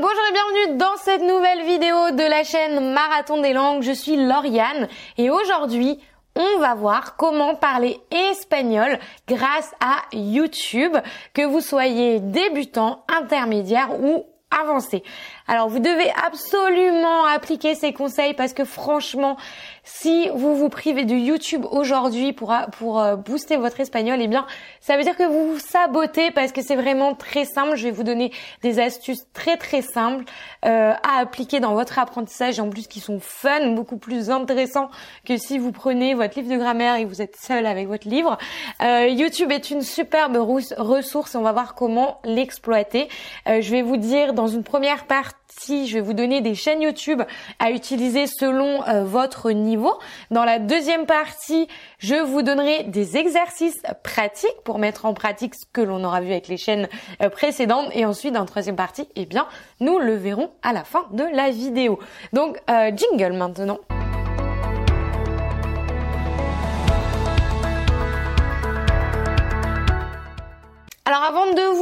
bonjour et bienvenue dans cette nouvelle vidéo de la chaîne Marathon des langues. Je suis Lauriane et aujourd'hui, on va voir comment parler espagnol grâce à YouTube, que vous soyez débutant, intermédiaire ou avancé. Alors vous devez absolument appliquer ces conseils parce que franchement, si vous vous privez de YouTube aujourd'hui pour pour euh, booster votre espagnol, eh bien, ça veut dire que vous vous sabotez parce que c'est vraiment très simple. Je vais vous donner des astuces très très simples euh, à appliquer dans votre apprentissage et en plus qui sont fun, beaucoup plus intéressants que si vous prenez votre livre de grammaire et vous êtes seul avec votre livre. Euh, YouTube est une superbe ressource. On va voir comment l'exploiter. je vais vous dire dans une première partie si je vais vous donner des chaînes YouTube à utiliser selon euh, votre niveau. Dans la deuxième partie, je vous donnerai des exercices pratiques pour mettre en pratique ce que l'on aura vu avec les chaînes euh, précédentes. Et ensuite, dans la troisième partie, eh bien, nous le verrons à la fin de la vidéo. Donc, euh, jingle maintenant. Alors avant de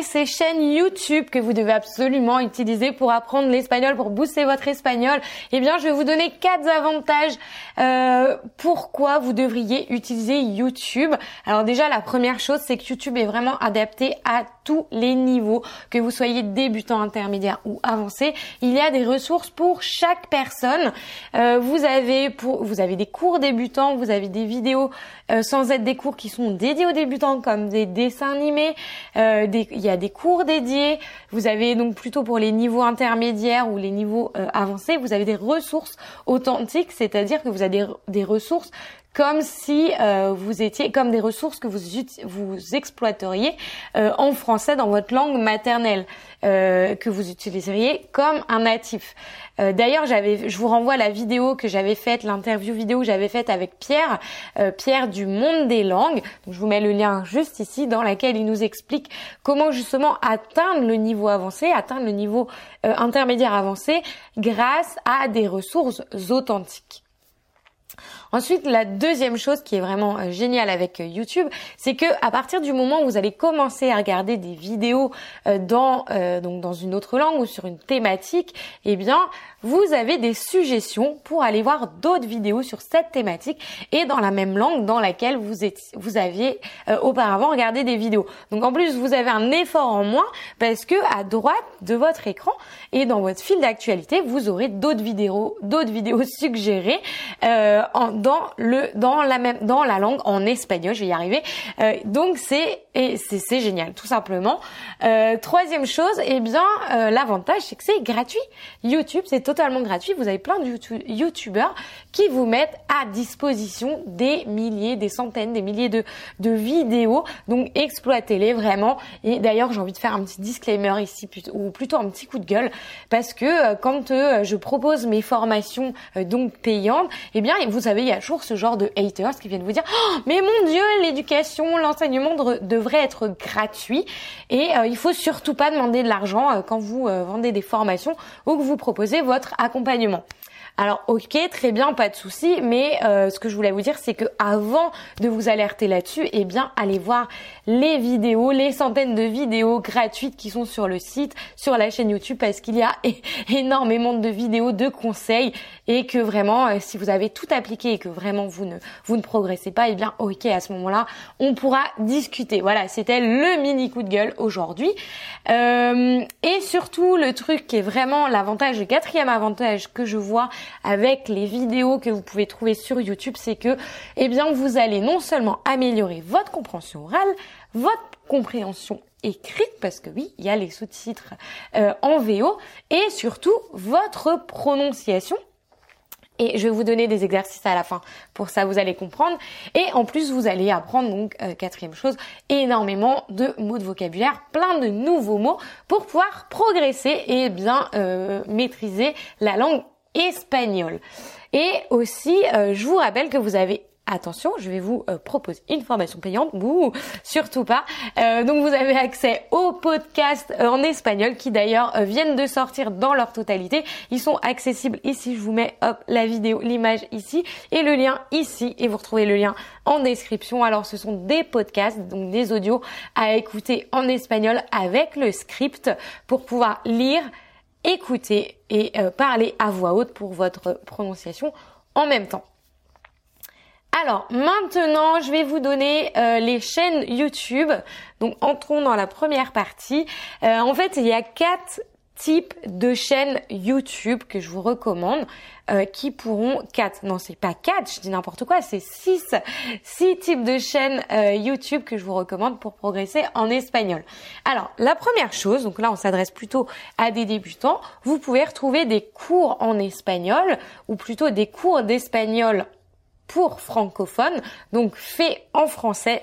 ces chaînes YouTube que vous devez absolument utiliser pour apprendre l'espagnol, pour booster votre espagnol, eh bien je vais vous donner quatre avantages euh, pourquoi vous devriez utiliser YouTube. Alors déjà la première chose c'est que YouTube est vraiment adapté à tous les niveaux, que vous soyez débutant, intermédiaire ou avancé. Il y a des ressources pour chaque personne. Euh, vous avez pour vous avez des cours débutants, vous avez des vidéos euh, sans être des cours qui sont dédiés aux débutants comme des dessins animés euh, il y a des cours dédiés. Vous avez donc plutôt pour les niveaux intermédiaires ou les niveaux euh, avancés, vous avez des ressources authentiques, c'est-à-dire que vous avez des, ressources comme si euh, vous étiez comme des ressources que vous vous exploiteriez en français dans votre langue maternelle. Euh, que vous utiliseriez comme un natif. Euh, D'ailleurs, j'avais, je vous renvoie à la vidéo que j'avais faite, l'interview vidéo que j'avais faite avec Pierre, euh, Pierre du Monde des Langues. Donc, je vous mets le lien juste ici, dans laquelle il nous explique comment justement atteindre le niveau avancé, atteindre le niveau euh, intermédiaire avancé, grâce à des ressources authentiques. Ensuite, la deuxième chose qui est vraiment euh, géniale avec euh, YouTube, c'est que à partir du moment où vous allez commencer à regarder des vidéos euh, dans donc dans une autre langue ou sur une thématique, eh bien, vous avez des suggestions pour aller voir d'autres vidéos sur cette thématique et dans la même langue dans laquelle vous êtes, vous aviez auparavant regardé des vidéos. Donc en plus, vous avez un effort en moins parce que à droite de votre écran et dans votre fil d'actualité, vous aurez d'autres vidéos, d'autres vidéos suggérées en, dans le dans la même dans la langue en espagnol. Je vais y arriver. Euh, donc c'est et c'est génial tout simplement. Euh, troisième chose, eh bien euh, l'avantage c'est que c'est gratuit. YouTube c'est totalement gratuit. Vous avez plein de YouTubeurs qui vous mettent à disposition des milliers, des centaines, des milliers de de vidéos. Donc exploitez-les vraiment. Et d'ailleurs j'ai envie de faire un petit disclaimer ici ou plutôt un petit coup de gueule parce que quand je propose mes formations donc payantes, eh bien vous savez y a toujours ce genre de haters qui viennent vous dire oh, mais mon dieu l'éducation l'enseignement devrait être gratuit et euh, il faut surtout pas demander de l'argent euh, quand vous euh, vendez des formations ou que vous proposez votre accompagnement. Alors ok, très bien, pas de souci, mais euh, ce que je voulais vous dire, c'est que avant de vous alerter là-dessus, eh bien, allez voir les vidéos, les centaines de vidéos gratuites qui sont sur le site, sur la chaîne YouTube, parce qu'il y a énormément de vidéos, de conseils, et que vraiment, euh, si vous avez tout appliqué et que vraiment vous ne vous ne progressez pas, eh bien, ok, à ce moment-là, on pourra discuter. Voilà, c'était le mini coup de gueule aujourd'hui. Euh, et surtout, le truc qui est vraiment l'avantage, le quatrième avantage que je vois avec les vidéos que vous pouvez trouver sur YouTube, c'est que, eh bien, vous allez non seulement améliorer votre compréhension orale, votre compréhension écrite, parce que oui, il y a les sous-titres euh, en VO, et surtout votre prononciation et je vais vous donner des exercices à la fin. Pour ça, vous allez comprendre. Et en plus, vous allez apprendre, donc, euh, quatrième chose, énormément de mots de vocabulaire, plein de nouveaux mots pour pouvoir progresser et bien euh, maîtriser la langue espagnol. Et aussi, euh, je vous rappelle que vous avez Attention, je vais vous euh, proposer une formation payante. Bouh, surtout pas. Euh, donc vous avez accès aux podcasts en espagnol qui d'ailleurs viennent de sortir dans leur totalité. Ils sont accessibles ici. Je vous mets hop la vidéo, l'image ici et le lien ici. Et vous retrouvez le lien en description. Alors ce sont des podcasts, donc des audios à écouter en espagnol avec le script pour pouvoir lire écouter et parler à voix haute pour votre prononciation en même temps. Alors maintenant, je vais vous donner euh, les chaînes YouTube. Donc entrons dans la première partie. Euh, en fait, il y a quatre types de chaînes YouTube que je vous recommande euh, qui pourront quatre. Non c'est pas quatre je dis n'importe quoi c'est six six types de chaînes YouTube que je vous recommande pour progresser en espagnol. Alors la première chose donc là on s'adresse plutôt à des débutants vous pouvez retrouver des cours en espagnol ou plutôt des cours d'espagnol pour francophones, donc fait en français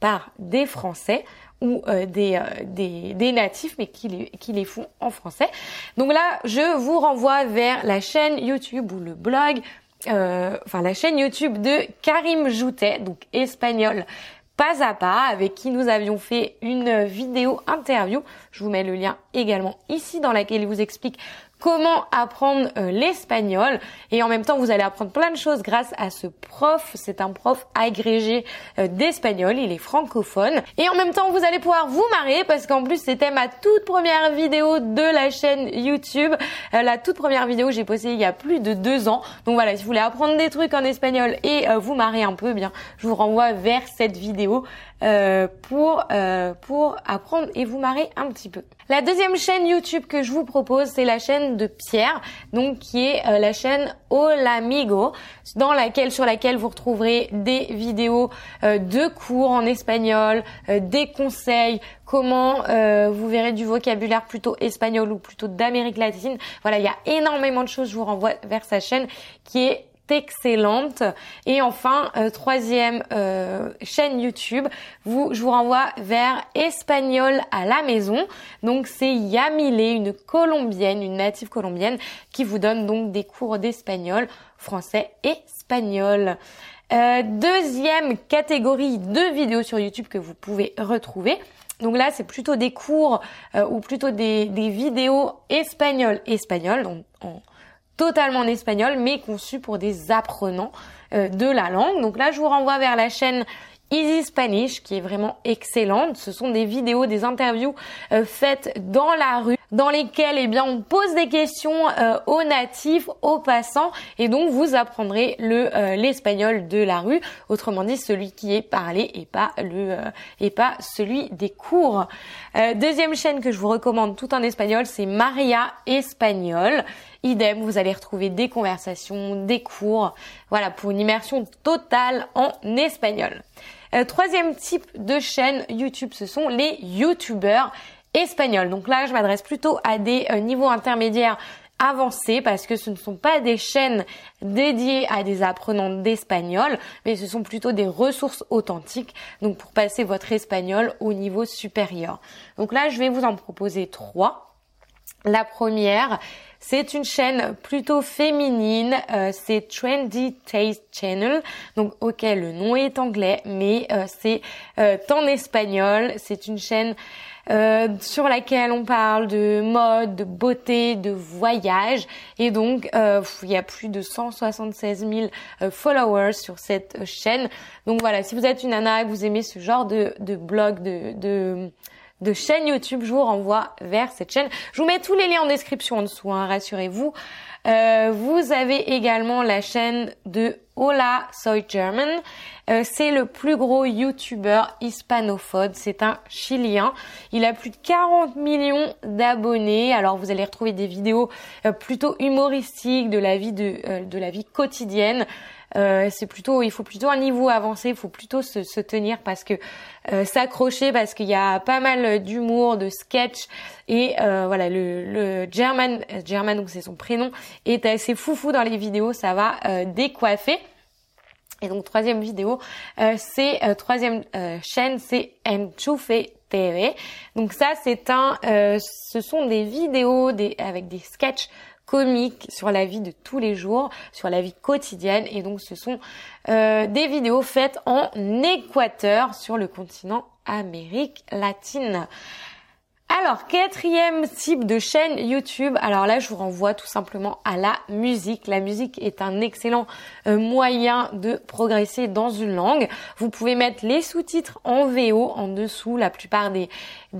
par des Français ou euh, des, euh, des, des, natifs mais qui les, qui les font en français. Donc là, je vous renvoie vers la chaîne YouTube ou le blog, euh, enfin la chaîne YouTube de Karim Joutet, donc espagnol pas à pas, avec qui nous avions fait une vidéo interview. Je vous mets le lien également ici dans laquelle il vous explique comment apprendre euh, l'espagnol et en même temps vous allez apprendre plein de choses grâce à ce prof. C'est un prof agrégé euh, d'espagnol, il est francophone et en même temps vous allez pouvoir vous marrer parce qu'en plus c'était ma toute première vidéo de la chaîne YouTube. Euh, la toute première vidéo que j'ai postée il y a plus de deux ans. Donc voilà, si vous voulez apprendre des trucs en espagnol et vous marrer un peu, eh bien je vous renvoie vers cette vidéo pour pour apprendre et vous marrer un petit peu. La deuxième chaîne YouTube que je vous propose, c'est la chaîne de Pierre, donc qui est euh, la chaîne Olamigo, dans laquelle sur laquelle vous retrouverez des vidéos euh, de cours en espagnol, euh, des conseils, comment vous verrez du vocabulaire plutôt espagnol ou plutôt d'Amérique latine. Voilà, il y a énormément de choses. Je vous renvoie vers sa chaîne qui est excellente. Et enfin, euh, troisième euh, chaîne YouTube, vous, je vous renvoie vers Espagnol à la maison. Donc c'est Yamile, une colombienne, une native colombienne, qui vous donne donc des cours d'espagnol, français et espagnol. Euh, deuxième catégorie de vidéos sur YouTube que vous pouvez retrouver. Donc là, c'est plutôt des cours ou plutôt des, des vidéos espagnoles, espagnoles, donc en, totalement en espagnol, mais conçu pour des apprenants euh, de la langue. Donc là, je vous renvoie vers la chaîne Easy Spanish qui est vraiment excellente. Ce sont des vidéos, des interviews euh, faites dans la rue dans lesquelles eh bien on pose des questions euh, aux natifs, aux passants et donc vous apprendrez le l'espagnol de la rue, autrement dit celui qui est parlé et pas le et pas celui des cours. deuxième chaîne que je vous recommande tout en espagnol, c'est Maria Espagnol. Idem, vous allez retrouver des conversations, des cours, voilà, pour une immersion totale en espagnol. Euh, troisième type de chaîne YouTube, ce sont les YouTubeurs espagnols. Donc là, je m'adresse plutôt à des euh, niveaux intermédiaires avancés parce que ce ne sont pas des chaînes dédiées à des apprenants d'espagnol, mais ce sont plutôt des ressources authentiques, donc pour passer votre espagnol au niveau supérieur. Donc là, je vais vous en proposer trois. La première, c'est une chaîne plutôt féminine, euh, c'est Trendy Taste Channel. Donc ok, le nom est anglais, mais euh, c'est euh, en espagnol. C'est une chaîne sur laquelle on parle de mode, de beauté, de voyage. Et donc, il y a plus de 176 000 followers sur cette chaîne. Donc voilà, si vous êtes une nana et que vous aimez ce genre de, de blog, de, de de chaîne YouTube, je vous renvoie vers cette chaîne. Je vous mets tous les liens en description en dessous, hein, rassurez-vous. Euh, vous avez également la chaîne de Hola Soy German. Euh, c'est le plus gros YouTuber hispanophone. C'est un Chilien. Il a plus de 40 millions d'abonnés. Alors vous allez retrouver des vidéos euh, plutôt humoristiques de la vie de, de la vie quotidienne. Euh, c'est plutôt, il faut plutôt un niveau avancé, il faut plutôt se, se tenir parce que euh, s'accrocher parce qu'il y a pas mal d'humour, de sketch et euh, voilà le, le German, German donc c'est son prénom, est assez foufou dans les vidéos, ça va décoiffer. Et donc troisième vidéo, c'est troisième chaîne, c'est Enchufe TV. Donc ça c'est un, ce sont des vidéos des, avec des sketchs comique sur la vie de tous les jours, sur la vie quotidienne. Et donc ce sont euh, des vidéos faites en Équateur sur le continent Amérique latine. Alors, quatrième type de chaîne YouTube. Alors là, je vous renvoie tout simplement à la musique. La musique est un excellent euh, moyen de progresser dans une langue. Vous pouvez mettre les sous-titres en VO en dessous. La plupart des,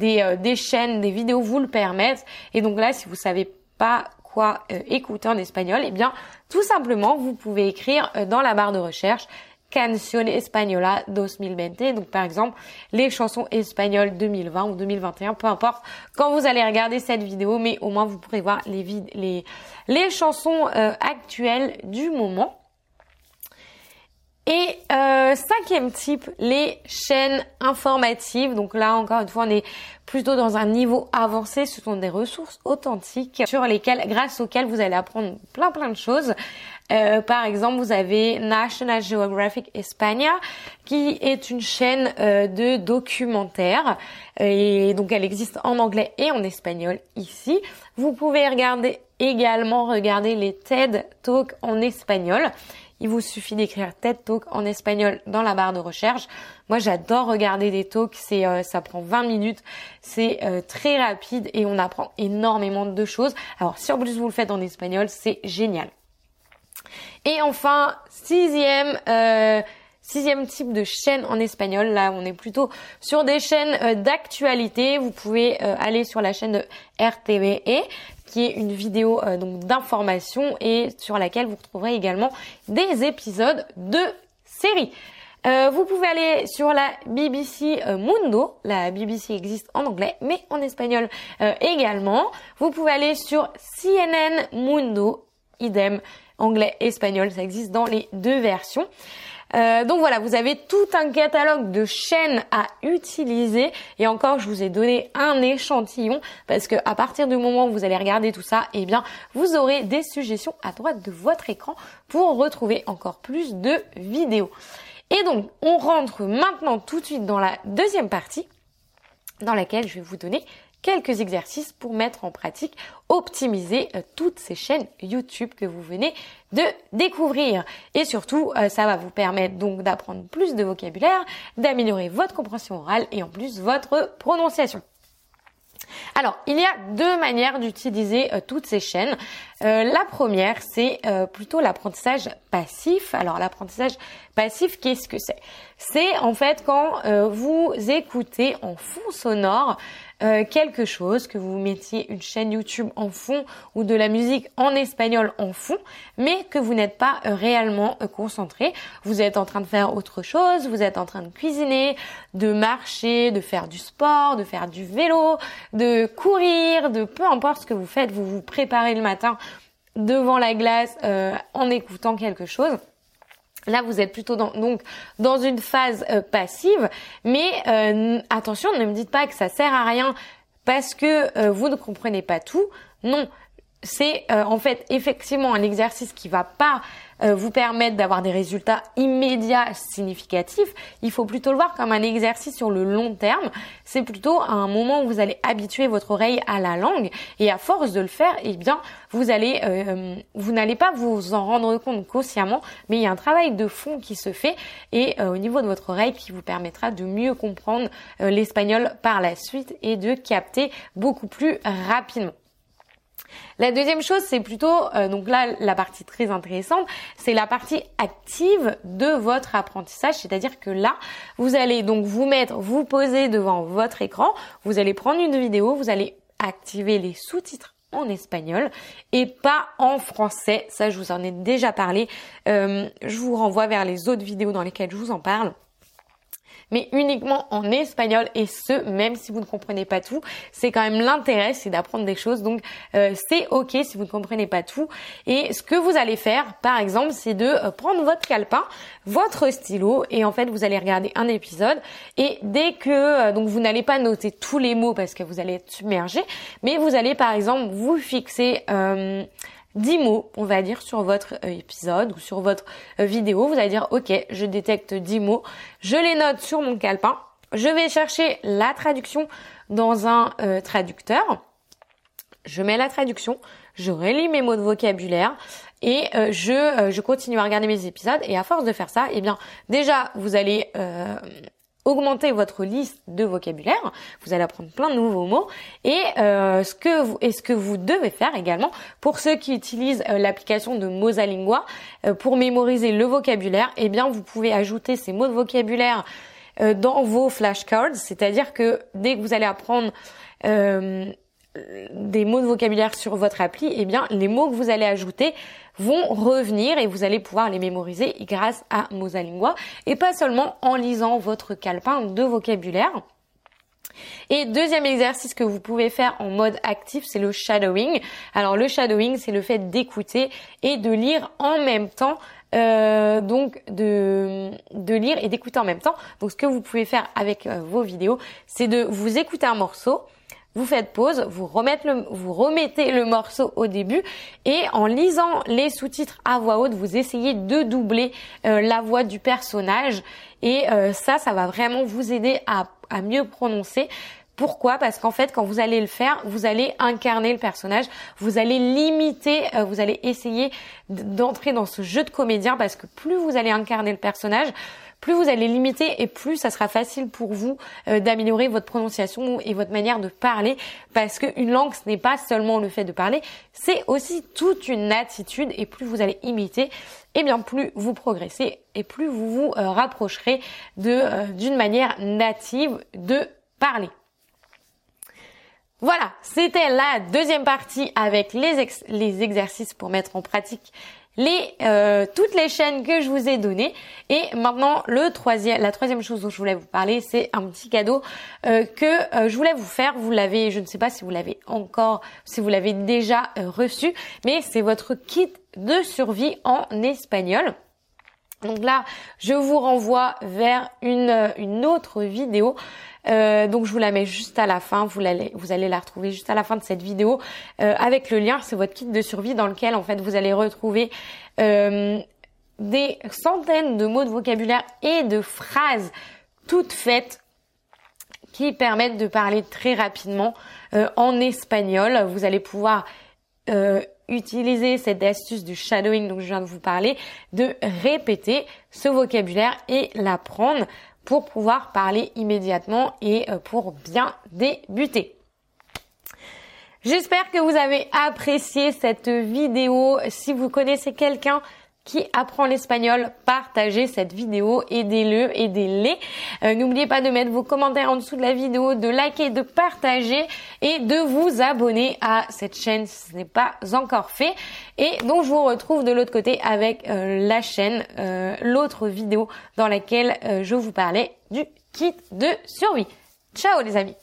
euh, des chaînes, des vidéos vous le permettent. Et donc là, si vous savez pas quoi écouter en espagnol, eh bien tout simplement vous pouvez écrire dans la barre de recherche Canción Española 2020. Donc par exemple les chansons espagnoles 2020 ou 2021, peu importe quand vous allez regarder cette vidéo, mais au moins vous pourrez voir les, les, les chansons euh, actuelles du moment. Et euh, cinquième type, les chaînes informatives. Donc là, encore une fois, on est plutôt dans un niveau avancé. Ce sont des ressources authentiques sur lesquelles, grâce auxquelles vous allez apprendre plein plein de choses. Euh, par exemple, vous avez National Geographic España, qui est une chaîne euh, de documentaires. Et donc, elle existe en anglais et en espagnol ici. Vous pouvez regarder également regarder les TED Talks en espagnol. Il vous suffit d'écrire TED Talk en espagnol dans la barre de recherche. Moi, j'adore regarder des talks. C'est, euh, ça prend 20 minutes. C'est euh, très rapide et on apprend énormément de choses. Alors, si en plus vous le faites en espagnol, c'est génial. Et enfin, sixième, euh, sixième type de chaîne en espagnol. Là, on est plutôt sur des chaînes d'actualité. Vous pouvez aller sur la chaîne de RTVE qui est une vidéo euh, donc d'information et sur laquelle vous retrouverez également des épisodes de séries. Euh, vous pouvez aller sur la BBC euh, Mundo. La BBC existe en anglais, mais en espagnol également. Vous pouvez aller sur CNN Mundo, idem anglais, espagnol. Ça existe dans les deux versions. Euh, donc voilà, vous avez tout un catalogue de chaînes à utiliser. Et encore, je vous ai donné un échantillon parce que à partir du moment où vous allez regarder tout ça, eh bien, vous aurez des suggestions à droite de votre écran pour retrouver encore plus de vidéos. Et donc, on rentre maintenant tout de suite dans la deuxième partie dans laquelle je vais vous donner quelques exercices pour mettre en pratique, optimiser euh, toutes ces chaînes YouTube que vous venez de découvrir. Et surtout, euh, ça va vous permettre donc d'apprendre plus de vocabulaire, d'améliorer votre compréhension orale et en plus votre prononciation. Alors, il y a deux manières d'utiliser euh, toutes ces chaînes. la première, c'est plutôt l'apprentissage passif. Alors, l'apprentissage passif, qu'est-ce que c'est? C'est en fait quand vous écoutez en fond sonore euh, quelque chose, que vous mettiez une chaîne YouTube en fond ou de la musique en espagnol en fond, mais que vous n'êtes pas euh, réellement euh, concentré. Vous êtes en train de faire autre chose, vous êtes en train de cuisiner, de marcher, de faire du sport, de faire du vélo, de courir, de peu importe ce que vous faites, vous vous préparez le matin devant la glace en écoutant quelque chose. Là, vous êtes plutôt dans, donc dans une phase euh, passive, mais euh, attention, ne me dites pas que ça sert à rien parce que euh, vous ne comprenez pas tout. Non, c'est en fait effectivement un exercice qui va pas euh, vous permettre d'avoir des résultats immédiats significatifs. Il faut plutôt le voir comme un exercice sur le long terme. C'est plutôt un moment où vous allez habituer votre oreille à la langue et à force de le faire, eh bien, vous allez, euh, vous n'allez pas vous en rendre compte consciemment, mais il y a un travail de fond qui se fait et euh, au niveau de votre oreille qui vous permettra de mieux comprendre l'espagnol par la suite et de capter beaucoup plus rapidement. La deuxième chose, c'est plutôt, euh, donc là, la partie très intéressante, c'est la partie active de votre apprentissage, c'est-à-dire que là, vous allez donc vous mettre, vous poser devant votre écran, vous allez prendre une vidéo, vous allez activer les sous-titres en espagnol et pas en français. Ça, je vous en ai déjà parlé. Euh, je vous renvoie vers les autres vidéos dans lesquelles je vous en parle mais uniquement en espagnol et ce, même si vous ne comprenez pas tout. C'est quand même l'intérêt, c'est d'apprendre des choses. Donc euh, c'est ok si vous ne comprenez pas tout. Et ce que vous allez faire, par exemple, c'est de euh, prendre votre calepin, votre stylo, et en fait vous allez regarder un épisode. Et dès que euh, donc vous n'allez pas noter tous les mots parce que vous allez être submergé, mais vous allez par exemple vous fixer 10 mots, on va dire, sur votre euh, épisode ou sur votre euh, vidéo. Vous allez dire, ok, je détecte 10 mots, je les note sur mon calepin, je vais chercher la traduction dans un euh, traducteur, je mets la traduction, je relis mes mots de vocabulaire. Et je, je continue à regarder mes épisodes. Et à force de faire ça, eh bien déjà vous allez augmenter votre liste de vocabulaire. Vous allez apprendre plein de nouveaux mots et euh, ce que vous et ce que vous devez faire également pour ceux qui utilisent euh, l'application de Mosalingua euh, pour mémoriser le vocabulaire, eh bien vous pouvez ajouter ces mots de vocabulaire dans vos flashcards, c'est-à-dire que dès que vous allez apprendre des mots de vocabulaire sur votre appli, eh bien les mots que vous allez ajouter vont revenir et vous allez pouvoir les mémoriser grâce à Mosalingua et pas seulement en lisant votre calepin de vocabulaire. Et deuxième exercice que vous pouvez faire en mode actif, c'est le shadowing. Alors le shadowing, c'est le fait d'écouter et de lire en même temps euh, donc de, de lire et d'écouter en même temps. Donc ce que vous pouvez faire avec euh, vos vidéos, c'est de vous écouter un morceau, vous faites pause, vous, remettez le, morceau au début et en lisant les sous-titres à voix haute, vous essayez de doubler euh, la voix du personnage et euh, ça, ça va vraiment vous aider à, à mieux prononcer. Pourquoi? Parce qu'en fait, quand vous allez le faire, vous allez incarner le personnage, vous allez limiter, euh, vous allez essayer d'entrer dans ce jeu de comédien parce que plus vous allez incarner le personnage, plus vous allez limiter et plus ça sera facile pour vous euh, d'améliorer votre prononciation et votre manière de parler parce qu'une langue ce n'est pas seulement le fait de parler, c'est aussi toute une attitude et plus vous allez imiter, et eh bien plus vous progressez et plus vous vous euh, rapprocherez euh, d'une manière native de parler. Voilà, c'était la deuxième partie avec les exercices pour mettre en pratique les euh, toutes les chaînes que je vous ai données. Et maintenant, le troisième, la troisième chose dont je voulais vous parler, c'est un petit cadeau euh, que euh, je voulais vous faire. Vous l'avez, je ne sais pas si vous l'avez encore, si vous l'avez déjà reçu, mais c'est votre kit de survie en espagnol. Donc là, je vous renvoie vers une, une autre vidéo euh, donc je vous la mets juste à la fin, vous allez, vous allez la retrouver juste à la fin de cette vidéo euh, avec le lien. C'est votre kit de survie dans lequel en fait vous allez retrouver euh, des centaines de mots de vocabulaire et de phrases toutes faites qui permettent de parler très rapidement en espagnol. Vous allez pouvoir utiliser cette astuce du shadowing dont je viens de vous parler, de répéter ce vocabulaire et l'apprendre pour pouvoir parler immédiatement et euh, pour bien débuter. J'espère que vous avez apprécié cette vidéo. Si vous connaissez quelqu'un qui apprend l'espagnol, partagez cette vidéo, aidez-le, aidez-les. Euh, n'oubliez pas de mettre vos commentaires en dessous de la vidéo, de liker, de partager et de vous abonner à cette chaîne si ce n'est pas encore fait. Et donc je vous retrouve de l'autre côté avec euh, la chaîne, euh, l'autre vidéo dans laquelle je vous parlais du kit de survie. Ciao les amis